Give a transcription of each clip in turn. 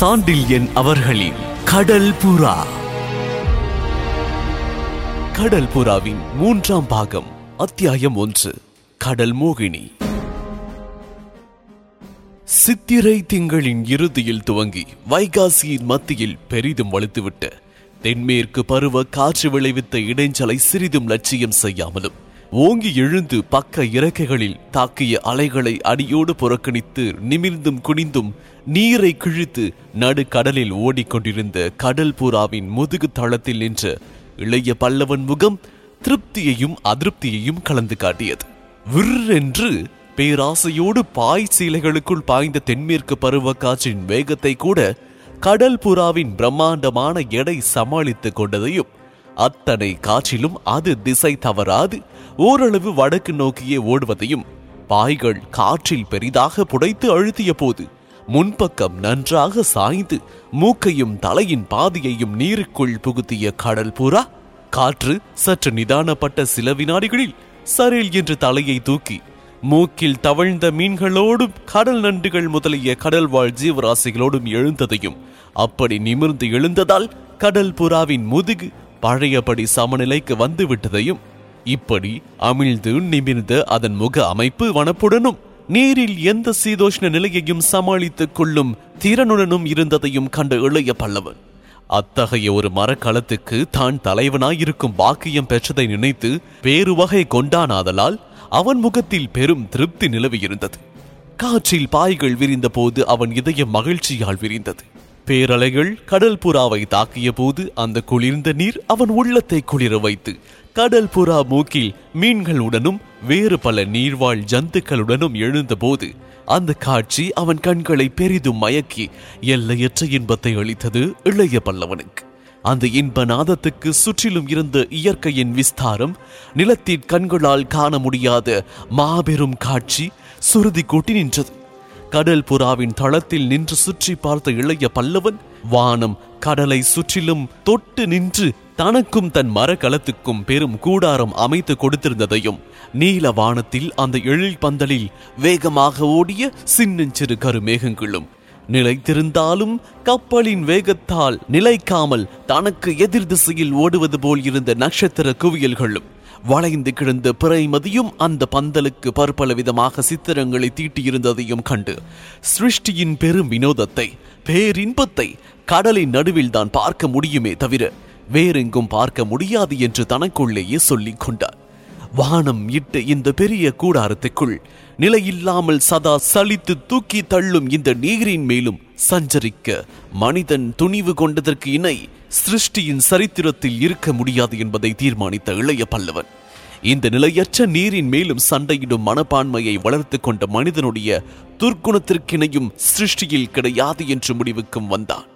சாண்டில்யன் அவர்களின் கடல் புறா. கடல் புறாவின் மூன்றாம் பாகம் அத்தியாயம் ஒன்று கடல் மோகினி. சித்திரை திங்களின் இறுதியில் துவங்கி வைகாசியின் மத்தியில் பெரிதும் வலுத்துவிட்டு தென்மேற்கு பருவ காற்று விளைவித்த இடைஞ்சலை சிறிதும் லட்சியம் செய்யாமலும் ஓங்கி எழுந்து பக்க இறக்கைகளில் தாக்கிய அலைகளை அடியோடு புறக்கணித்து நிமிர்ந்தும் குனிந்தும் நீரை கிழித்து நடுக்கடலில் ஓடிக்கொண்டிருந்த கடல் பூராவின் முதுகு தளத்தில் நின்ற இளைய பல்லவன் முகம் திருப்தியையும் அதிருப்தியையும் கலந்து காட்டியது. விற்றென்று பேராசையோடு பாய் சீலைகளுக்குள் பாய்ந்த தென்மேற்கு பருவ காற்றின் வேகத்தை கூட கடல் புறாவின் பிரம்மாண்டமான எடை சமாளித்துக் கொண்டதையும் அத்தனை காற்றிலும் அது திசை தவறாது ஓரளவு வடக்கு நோக்கியே ஓடுவதையும் பாய்கள் காற்றில் பெரிதாக புடைத்து அழுத்திய போது முன்பக்கம் நன்றாக சாய்ந்து மூக்கையும் தலையின் பாதியையும் நீருக்குள் புகுத்திய கடல் புறா காற்று சற்று நிதானப்பட்ட சில வினாடிகளில் சரில் என்று தலையை தூக்கி மூக்கில் தவழ்ந்த மீன்களோடும் கடல் நண்டுகள் முதலிய கடல்வாழ் ஜீவராசிகளோடும் எழுந்ததையும் அப்படி நிமிர்ந்து எழுந்ததால் கடல் புறாவின் முதுகு பழையபடி சமநிலைக்கு வந்துவிட்டதையும் இப்படி அமிழ்ந்து நிமிர்ந்த அதன் முக அமைப்பு வனப்புடனும் நீரில் எந்த சீதோஷ்ண நிலையையும் சமாளித்துக் கொள்ளும் திறனுடனும் இருந்ததையும் கண்ட இளைய பல்லவன் அத்தகைய ஒரு மரக்களத்துக்கு தான் தலைவனாயிருக்கும் பாக்கியம் பெற்றதை நினைத்து வேறு வகை கொண்டானாதலால் அவன் முகத்தில் பெரும் திருப்தி நிலவியிருந்தது. காற்றில் பாய்கள் விரிந்த போது அவன் இதயம் மகிழ்ச்சியால் விரிந்தது. பேரலைகள் கடல் புறாவை தாக்கிய போது அந்த குளிர்ந்த நீர் அவன் உள்ளத்தை குளிர வைத்து கடல் புறா மூக்கில் மீன்களுடனும் வேறு பல நீர்வாழ் ஜந்துக்களுடனும் எழுந்தபோது அந்த காட்சி அவன் கண்களை பெரிதும் மயக்கி எல்லையற்ற இன்பத்தை அளித்தது இளைய பல்லவனுக்கு. அந்த இன்ப நாதத்துக்கு சுற்றிலும் இருந்த இயற்கையின் விஸ்தாரம் நிலத்தின் கண்களால் காண முடியாத மாபெரும் காட்சி சுருதி கூட்டி நின்றது. கடல் புறாவின் தளத்தில் நின்று சுற்றி பார்த்த இளைய பல்லவன் வானம் கடலை சுற்றிலும் தொட்டு நின்று தனக்கும் தன் மரக்கலத்துக்கும் பெரும் கூடாரம் அமைத்து கொடுத்திருந்ததையும் நீல வானத்தில் அந்த எழில் பந்தலில் வேகமாக ஓடிய சின்னஞ்சிறு கருமேகங்களும் நிலைத்திருந்தாலும் கப்பலின் வேகத்தால் நிலைக்காமல் தனக்கு எதிர் திசையில் ஓடுவது போல் இருந்த நட்சத்திர குவியல்களும் வளைந்து கிடந்த பிறைமதியும் அந்த பந்தலுக்கு பற்பல விதமாக சித்திரங்களை தீட்டியிருந்ததையும் கண்டு சிருஷ்டியின் பெரும் வினோதத்தை பேரின்பத்தை கடலின் நடுவில் தான் பார்க்க முடியுமே தவிர வேறெங்கும் பார்க்க முடியாது என்று தனக்குள்ளேயே சொல்லிக் கொண்டார். வானம் இட்ட இந்த பெரிய கூடாரத்துக்குள் நிலையில்லாமல் சதா சலித்து தூக்கி தள்ளும் இந்த நீரின் மேலும் சஞ்சரிக்க மனிதன் துணிவு கொண்டதற்கு இணை சிருஷ்டியின் சரித்திரத்தில் இருக்க முடியாது என்பதை தீர்மானித்த இளைய பல்லவன். இந்த நிலையற்ற நீரின் மேலும் சண்டையிடும் மனப்பான்மையை வளர்த்து கொண்ட மனிதனுடைய துர்க்குணத்திற்கிணையும் சிருஷ்டியில் கிடையாது என்று முடிவுக்கும் வந்தான்.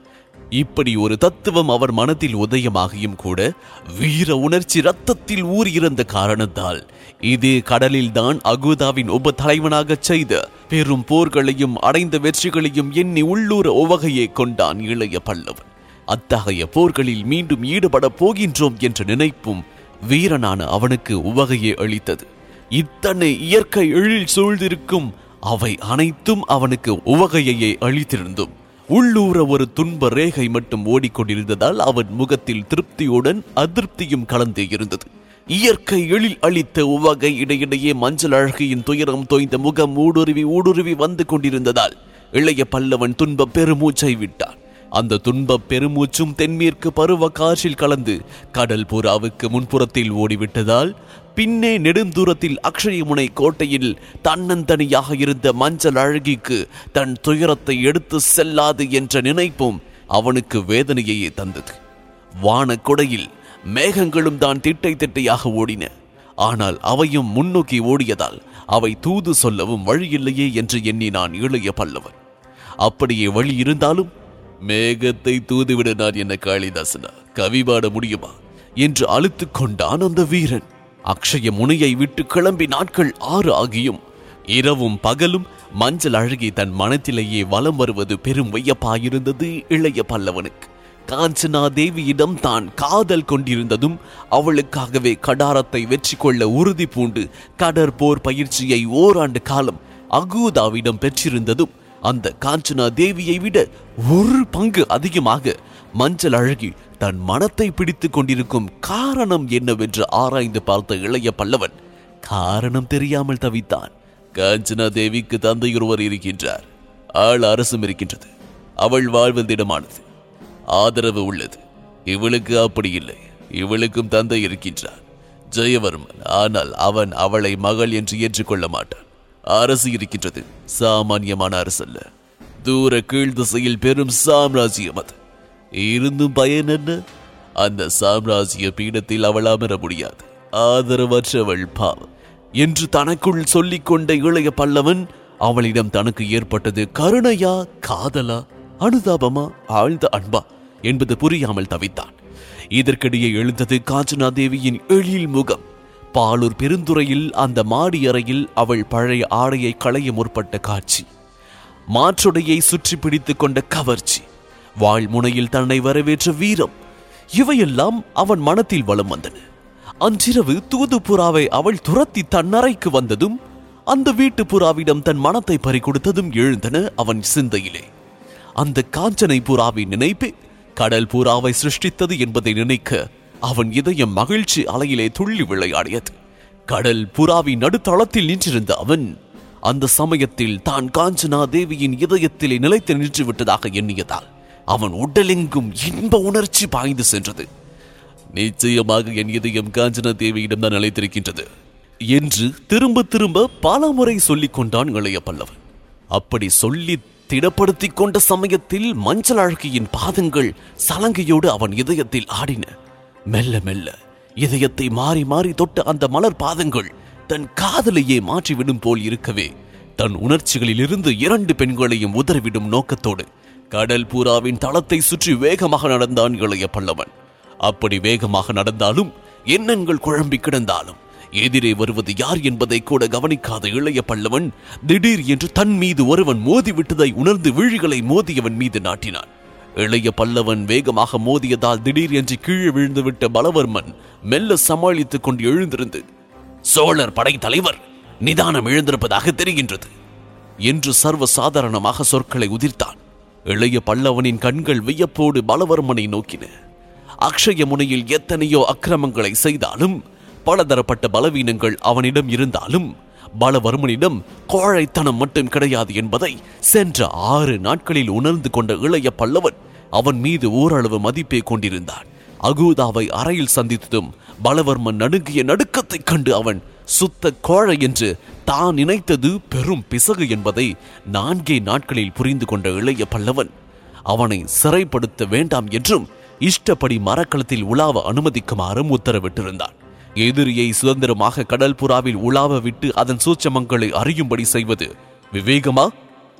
இப்படி ஒரு தத்துவம் அவர் மனதில் உதயமாகியும் கூட வீர உணர்ச்சி ரத்தத்தில் ஊறியிருந்த காரணத்தால் இதே கடலில்தான் அகுதாவின் உப தலைவனாகச் செய்த பெரும் போர்களையும் அடைந்த வெற்றிகளையும் எண்ணி உள்ளூர உவகையை கொண்டான் இளைய பல்லவன். அத்தகைய போர்களில் மீண்டும் ஈடுபட போகின்றோம் என்ற நினைப்பும் வீரனான அவனுக்கு உவகையை அளித்தது. இத்தனை இயற்கை எழில் சூழ்ந்திருக்கும் அவை அனைத்தும் அவனுக்கு உவகையையே அளித்திருந்தும். உள்ளூர ஒரு துன்ப ரேகை மட்டும் ஓடிக்கொண்டிருந்ததால் அவன் முகத்தில் திருப்தியுடன் அதிருப்தியும் கலந்தே இருந்தது. இயற்கை எழில் அளித்த உவகை இடையிடையே மஞ்சள் அழகியின் துயரம் தோய்ந்த முகம் ஊடுருவி ஊடுருவி வந்து கொண்டிருந்ததால் இளைய பல்லவன் துன்ப பெருமூச்சை விட்டான். அந்த துன்பப் பெருமூச்சும் தென்மேற்கு பருவ காற்றில் கலந்து கடல் புறாவுக்கு முன்புறத்தில் ஓடிவிட்டதால் பின்னே நெடுந்தூரத்தில் அக்ஷயமுனை கோட்டையில் தன்னந்தனியாக இருந்த மஞ்சள் அழகிக்கு தன் துயரத்தை எடுத்து செல்லாது என்ற நினைப்பும் அவனுக்கு வேதனையையே தந்தது. வானக்குடையில் மேகங்களும் தான் திட்டை திட்டையாக ஓடின. ஆனால் அவையும் முன்னோக்கி ஓடியதால் அவை தூது சொல்லவும் வழியில்லையே என்று எண்ணினான் இளைய பல்லவன். அப்படியே வழி இருந்தாலும் மேகத்தை தூதுவிடனார் என்ன காளிதாசனா? கவி பாட முடியுமா? என்று அழுத்துக் கொண்டான் அந்த வீரன். அக்ஷய முனையை விட்டு கிளம்பி நாட்கள் ஆறு ஆகியும். இரவும் பகலும் மஞ்சள் அழகி தன் மனத்திலேயே வலம் வருவது பெரும் வையப்பாயிருந்தது இளைய பல்லவனுக்கு. காஞ்சனா தேவியிடம் தான் காதல் கொண்டிருந்ததும் அவளுக்காகவே கடாரத்தை வெற்றி கொள்ள உறுதி பூண்டு கடற்போர் பயிற்சியை ஓராண்டு காலம் அகூதாவிடம் பெற்றிருந்ததும் அந்த காஞ்சனா தேவியை விட ஒரு பங்கு அதிகமாக மஞ்சள் அழகி தன் மனத்தை பிடித்துக் கொண்டிருக்கும் காரணம் என்னவென்று ஆராய்ந்து பார்த்த இளைய பல்லவன் காரணம் தெரியாமல் தவித்தான். காஞ்சனா தேவிக்கு தந்தை ஒருவர் இருக்கின்றார். ஆள் அரசும் இருக்கின்றது. அவள் வாழ்வதிடமானது ஆதரவு உள்ளது. இவளுக்கு அப்படி இல்லை. இவளுக்கும் தந்தை இருக்கின்றார். ஜெயவர்மன். ஆனால் அவன் அவளை மகள் என்று ஏற்றுக்கொள்ள மாட்டான். அரசு இருக்கின்றது. சாமானியமான அரசு அல்ல தூர கீழ் திசையில் பெரும் சாம்ராஜ்யம் அது. இருந்தும் பயன் என்ன? அந்த சாம்ராஜ்ய பீடத்தில் அவள் அமர முடியாது. ஆதரவற்றவள் பாவம். என்று தனக்குள் சொல்லிக் கொண்ட இளைய பல்லவன் அவளிடம் தனக்கு ஏற்பட்டது கருணையா காதலா அனுதாபமா ஆழ்ந்த அன்பா என்பது புரியாமல் தவித்தான். இதற்கிடையே எழுந்தது காஞ்சனா தேவியின் எழில் முகம். பாலூர் பெருந்துறையில் அந்த மாடி அறையில் அவள் பழைய ஆடையை களைய முற்பட்ட காட்சி. மாற்றுடையை சுற்றி பிடித்துக் கொண்ட கவர்ச்சி. வாழ்முனையில் தன்னை வரவேற்ற வீரம். இவையெல்லாம் அவன் மனத்தில் வலம் வந்தன. அன்றிரவு தூது புறாவை அவள் துரத்தி தன் அறைக்கு வந்ததும் அந்த வீட்டு புறாவிடம் தன் மனத்தை பறிகொடுத்ததும் எழுந்தன அவன் சிந்தையிலே. அந்த காஞ்சனை புறாவின் நினைப்பு கடல் புறாவை சிருஷ்டித்தது என்பதை நினைக்க அவன் இதயம் மகிழ்ச்சி அலையிலே துள்ளி விளையாடியது. கடல் புறாவின் நடுத்தளத்தில் நின்றிருந்த அவன் அந்த சமயத்தில் தான் காஞ்சனா தேவியின் இதயத்திலே நிலைத்து நின்று விட்டதாக எண்ணியதால் அவன் உடலெங்கும் இன்ப உணர்ச்சி பாய்ந்து சென்றது. நிச்சயமாக என் இதயம் காஞ்சனா தேவியிடம் தான் நிலைத்திருக்கின்றது என்று திரும்ப திரும்ப பல முறை சொல்லிக் கொண்டான் இளைய பல்லவன். அப்படி சொல்லி திடப்படுத்திக் கொண்ட சமயத்தில் மஞ்சள் அழகியின் பாதங்கள் சலங்கையோடு அவன் இதயத்தில் ஆடின. மெல்ல மெல்ல இதயத்தை மாறி மாறி தொட்ட அந்த மலர் பாதங்கள் தன் காதலையே மாற்றிவிடும் போல் இருக்கவே. தன் உணர்ச்சிகளிலிருந்து இரண்டு பெண்களையும் உதறிவிடும் நோக்கத்தோடு கடல் பூராவின் தளத்தை சுற்றி வேகமாக நடந்தான் இளைய பல்லவன். அப்படி வேகமாக நடந்தாலும் எண்ணங்கள் குழம்பி கிடந்தாலும் எதிரே வருவது யார் என்பதை கூட கவனிக்காத இளைய பல்லவன் திடீர் என்று தன் மீது ஒருவன் மோதிவிட்டதை உணர்ந்து விழிகளை மோதியவன் மீது நாட்டினான். இளைய பல்லவன் வேகமாக மோதியதால் திடீர் என்று கீழே விழுந்துவிட்ட பலவர்மன் மெல்ல சமாளித்துக் கொண்டு எழுந்திருந்து சோழர் படை தலைவர் நிதானம் எழுந்திருப்பதாக தெரிகின்றது என்று சர்வ சாதாரணமாக சொற்களை உதிர்த்தான். இளைய பல்லவனின் கண்கள் வியப்போடு பலவர்மனை நோக்கின. அக்ஷய முனையில் எத்தனையோ அக்கிரமங்களை செய்தாலும் பலதரப்பட்ட பலவீனங்கள் அவனிடம் இருந்தாலும் பலவர்மனிடம் கோழைத்தனம் மட்டும் கிடையாது என்பதை சென்ற ஆறு நாட்களில் உணர்ந்து கொண்ட இளைய பல்லவன் அவன் மீது ஓரளவு மதிப்பே கொண்டிருந்தான். அகூதாவை அறையில் சந்தித்ததும் பலவர்மன் நடுங்கிய நடுக்கத்தைக் கண்டு அவன் சுத்த கோழை என்று தான் நினைத்தது பெரும் பிசகு என்பதை நான்கே நாட்களில் புரிந்து கொண்ட இளைய பல்லவன் அவனை சிறைப்படுத்த வேண்டாம் என்றும் இஷ்டப்படி மரக்களத்தில் உலாவ அனுமதிக்குமாறும் உத்தரவிட்டிருந்தான். எதிரியை சுதந்திரமாக கடல் புறாவில் உலாவ விட்டு அதன் சூச்சமங்களை அறியும்படி செய்வது விவேகமா?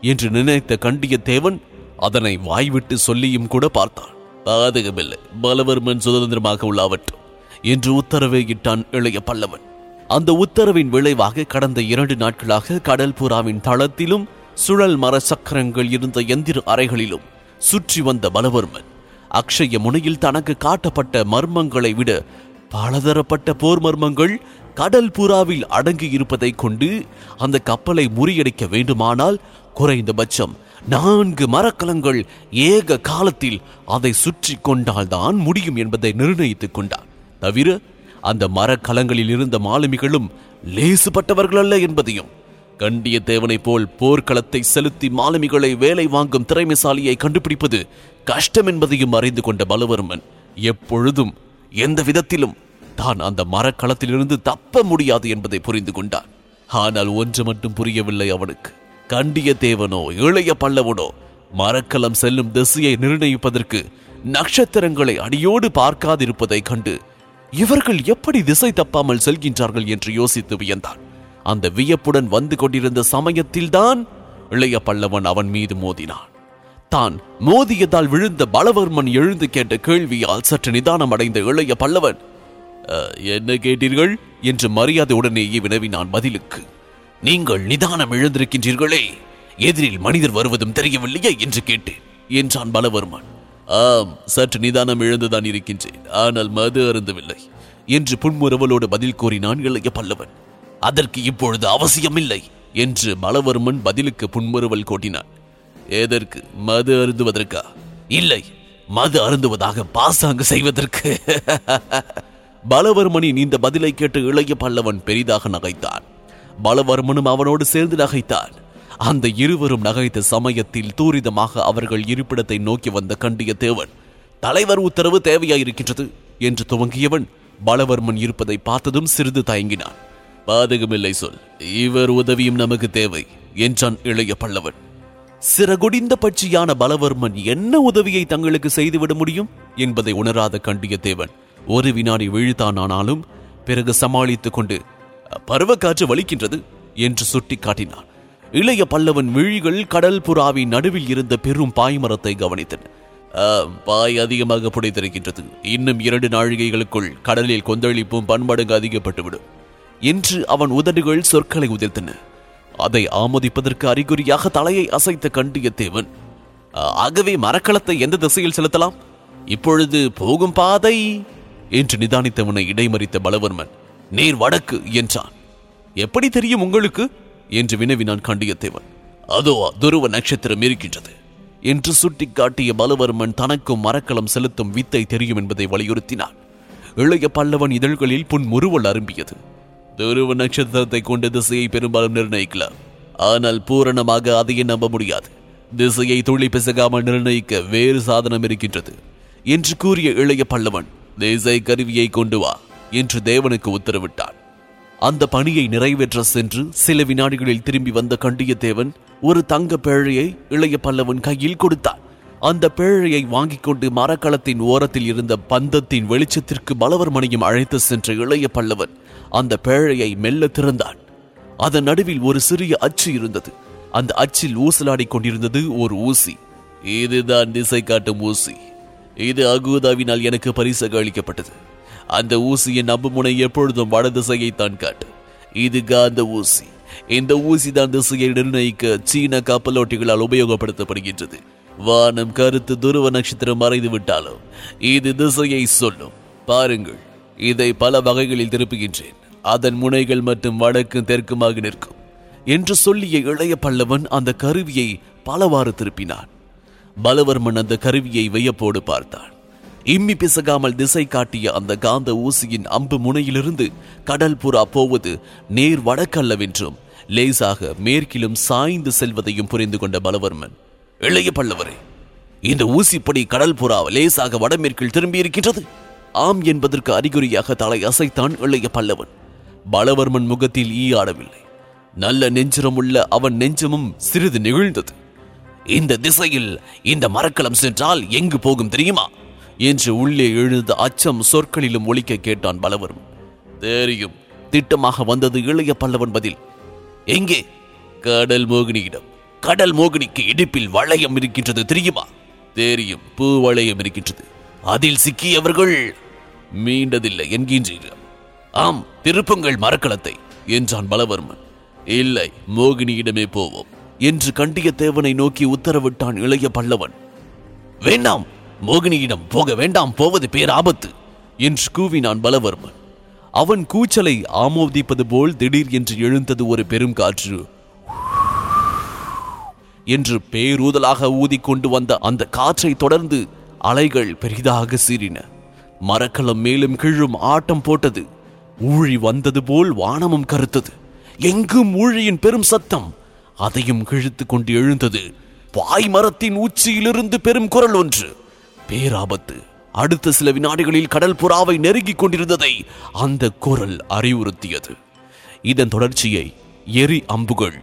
என்று நினைத்த கண்டிய தேவன் அதனை வாய்விட்டு சொல்லியும் கூட பார்த்தான். பாதகமில்லை பலவர்மன் சுதந்திரமாக உலாவட்டும் என்று உத்தரவை இட்டான் இளைய பல்லவன். அந்த உத்தரவின் விளைவாக கடந்த இரண்டு நாட்களாக கடல் புறாவின் தளத்திலும் சுழல் மர சக்கரங்கள் இருந்த எந்திர அறைகளிலும் சுற்றி வந்த பலவர்மன் அக்ஷய முனையில் தனக்கு காட்டப்பட்ட மர்மங்களை விட பலதரப்பட்ட போர் மர்மங்கள் கடல் புறாவில் அடங்கி இருப்பதை கொண்டு அந்த கப்பலை முறியடிக்க வேண்டுமானால் குறைந்தபட்சம் நான்கு மரக்கலங்கள் ஏக காலத்தில் அதை சுற்றி கொண்டால்தான் முடியும் என்பதை நிர்ணயித்துக் கொண்டார் தவிர அந்த மரக்கலங்களில் இருந்த மாலுமிகளும் லேசுப்பட்டவர்கள் அல்ல என்பதையும் கண்டியத்தேவனைப் போல் போர்க்களத்தை செலுத்தி மாலுமிகளை வேலை வாங்கும் திறமைசாலியை கண்டுபிடிப்பது கஷ்டம் என்பதையும் அறிந்து கொண்ட பலவர்மன் எப்பொழுதும் எந்த விதத்திலும் தான் அந்த மரக்களத்திலிருந்து தப்ப முடியாது என்பதை புரிந்து கொண்டான். ஆனால் ஒன்று மட்டும் புரியவில்லை அவனுக்கு. கண்டிய தேவனோ இளைய பல்லவனோ மரக்கலம் செல்லும் திசையை நிர்ணயிப்பதற்கு நட்சத்திரங்களை அடியோடு பார்க்காதிருப்பதைக் கண்டு இவர்கள் எப்படி திசை தப்பாமல் செல்கின்றார்கள் என்று யோசித்து வியந்தான். அந்த வியப்புடன் வந்து கொண்டிருந்த சமயத்தில்தான் இளைய பல்லவன் அவன் மீது மோதினான். தான் மோதியதால் விழுந்த பலவர்மன் எழுந்து கேட்ட கேள்வியால் சற்று நிதானம் அடைந்த இளைய பல்லவன் என்ன கேட்டீர்கள்? என்று மரியாதையுடனேயே வினவினான் பதிலுக்கு. நீங்கள் நிதானம் எழுந்திருக்கின்றீர்களே எதிரில் மனிதர் வருவதும் தெரியவில்லையே என்று கேட்டேன் என்றான் பலவர்மன். ஆம் சற்று நிதானம் எழுந்துதான் இருக்கின்றேன் ஆனால் மது அருந்தவில்லை என்று புன்முறுவலோடு பதில் கூறினான் இளைய பல்லவன். அதற்கு இப்பொழுது அவசியமில்லை என்று பலவர்மன் பதிலுக்கு புன்முறுவல் கோட்டினான். எதற்கு மது அருந்துவதற்கா? இல்லை மது அருந்துவதாக பாசாங்கு செய்வதற்கு. பலவர்மனின் இந்த பதிலை கேட்டு இளைய பல்லவன் பெரிதாக நகைத்தான். பலவர்மனும் அவனோடு சேர்ந்து நகைத்தான். அந்த இருவரும் நகைத்த சமயத்தில் தூரிதமாக அவர்கள் இருப்பிடத்தை நோக்கி வந்த கண்டியத்தேவன் தலைவர் உத்தரவு தேவையாயிருக்கின்றது என்று துவங்கியவன் பலவர்மன் இருப்பதை பார்த்ததும் சிறிது தயங்கினான். பாதகமில்லை சொல் இவர் உதவியும் நமக்கு தேவை என்றான் இளைய பல்லவன். சிறகுடிந்த பட்சியான பலவர்மன் என்ன உதவியை தங்களுக்கு செய்துவிட முடியும்? என்பதை உணராத கண்டியத்தேவன் ஒரு வினாடி விழுத்தானானாலும் பிறகு சமாளித்துக் கொண்டு பருவக்காற்று வலிக்கின்றது என்று சுட்டி காட்டினான் இளைய பல்லவன் விழிகள் கடல் புறாவின் நடுவில் இருந்த பெரும் பாய்மரத்தை கவனித்தன. பாய் அதிகமாக புடைத்திருக்கின்றது. இன்னும் இரண்டு நாழிகைகளுக்குள் கடலில் கொந்தளிப்பும் பன்மடங்கு அதிகப்பட்டுவிடும் என்று அவன் உதடுகள் சொற்களை உதிர்த்தன. அதை ஆமோதிப்பதற்கு அறிகுறியாக தலையை அசைத்த கண்டியத்தேவன் "ஆ, ஆகவே மரக்கலத்தை எந்த திசையில் செலுத்தலாம்? இப்பொழுது போகும் பாதை என்று நிதானித்தவனை இடைமறித்த பலவர்மன் நீர் வடக்கு என்றான். எப்படி தெரியும் உங்களுக்கு? என்று வினவினான் கண்டியத்தேவன். அதோ துருவ நட்சத்திரம் இருக்கின்றது என்று சுட்டிக்காட்டிய பலவர்மன் தனக்கும் மரக்கலம் செலுத்தும் வித்தை தெரியும் என்பதை வலியுறுத்தினான். இளைய பல்லவன் இதழ்களில் புன் முறுவல் அரும்பியது. துருவ நட்சத்திரத்தை கொண்டு திசையை பெரும்பாலும் நிர்ணயிக்கலாம். ஆனால் பூரணமாக அதையே நம்ப முடியாது. திசையை துள்ளி பிசகாமல் நிர்ணயிக்க வேறு சாதனம் இருக்கின்றது என்று கூறிய இளைய பல்லவன் திசை கருவியை கொண்டு வா என்று தேவனுக்கு உத்தரவிட்டான். அந்த பணியை நிறைவேற்ற சென்று சில வினாடிகளில் திரும்பி வந்த கண்டியத்தேவன் ஒரு தங்க பேழையை இளைய பல்லவன் கையில் கொடுத்தான். அந்த பேழையை வாங்கிக் கொண்டு மரக்களத்தின் ஓரத்தில் இருந்த பந்தத்தின் வெளிச்சத்திற்கு பலவர்மணியும் அழைத்து சென்ற இளைய பல்லவன் அந்த பேழையை மெல்ல திறந்தான். அதன் நடுவில் ஒரு சிறிய அச்சு இருந்தது. அந்த அச்சில் ஊசலாடிக் கொண்டிருந்தது ஒரு ஊசி. இதுதான் திசை காட்டும் ஊசி. இது அகூதாவினால் எனக்கு பரிசாக அளிக்கப்பட்டது அந்த ஊசியின் நம்புமுனை எப்பொழுதும் வட திசையை தான் காட்டு. இது காந்த ஊசி. இந்த ஊசி தான் திசையை நிர்ணயிக்க சீன கப்பலோட்டிகளால் உபயோகப்படுத்தப்படுகின்றது. வானம் கருத்து துருவ நட்சத்திரம் மறைந்து விட்டாலும் இது திசையை சொல்லும். பாருங்கள் இதை பல வகைகளில் திருப்புகின்றேன். அதன் முனைகள் மற்றும் வடக்கும் தெற்குமாக நிற்கும். என்று சொல்லிய இளைய பல்லவன் அந்த கருவியை பலவாறு திருப்பினான். பலவர்மன் அந்த கருவியை வியப்போடு பார்த்தான் இம்மி பிசகாமல் திசை காட்டிய அந்த காந்த ஊசியின் அம்பு முனையிலிருந்து கடல் புறா போவது நேர் வடக்கல்லவென்றும் லேசாக மேற்கிலும் சாய்ந்து செல்வதையும் புரிந்து கொண்ட பலவர்மன் இளைய பல்லவரே இந்த ஊசிப்படி கடல் புறா லேசாக வடமேற்கில் திரும்பியிருக்கின்றது. ஆம் என்பதற்கு அறிகுறியாக தலை அசைத்தான் இளைய பல்லவன். பலவர்மன் முகத்தில் ஈ ஆடவில்லை. நல்ல நெஞ்சுரமுள்ள அவன் நெஞ்சமும் சிறிது நெகிழ்ந்தது. இந்த திசையில் இந்த மரக்கலம் சென்றால் எங்கு போகும் தெரியுமா? என்று உள்ளே எழுந்த அச்சம் சொற்களிலும் ஒழிக்க கேட்டான் பலவரும். தெரியும் திட்டமாக வந்தது இளைய பல்லவன் பதில். எங்கே? கடல் மோகினியிடம். கடல் மோகினிக்கு இடுப்பில் வளையம் இருக்கின்றது தெரியுமா? தெரியும் பூ வளையம் இருக்கின்றது. அதில் சிக்கியவர்கள் மீண்டதில்லை என்கின்றீர்கள். ஆம் திருப்புங்கள் மரக்கலத்தை என்றான் பலவர்மன். இல்லை மோகினியிடமே போவோம். என்று கண்டியத்தேவனை நோக்கி உத்தரவிட்டான் இளைய பல்லவன். வேண்டாம் மோகினியிடம் போக வேண்டாம் போவது பேராபத்து என்று கூவினான் பலவர்மன். அவன் கூச்சலை ஆமோதிப்பது போல் திடீர் என்று எழுந்தது ஒரு பெரும் காற்று. என்று பேரூதலாக ஊதிக்கொண்டு வந்த அந்த காற்றை தொடர்ந்து அலைகள் பெரிதாக சீறின. மரக்கலம் மேலும் கீழும் ஆட்டம் போட்டது. ஊழி வந்தது போல் வானமும் கருத்தது. எங்கும் ஊழியின் பெரும் சத்தம். அதையும் கிழித்து கொண்டு எழுந்தது. பாய் மரத்தின் உச்சியிலிருந்து பெரும் குரல் ஒன்று. பேராபத்து. அடுத்த சில வினாடிகளில் கடல் புறாவை நெருங்கிக் கொண்டிருந்ததை அந்த குரல் அறிவுறுத்தியது. இதன் தொடர்ச்சியை எரி அம்புகள்.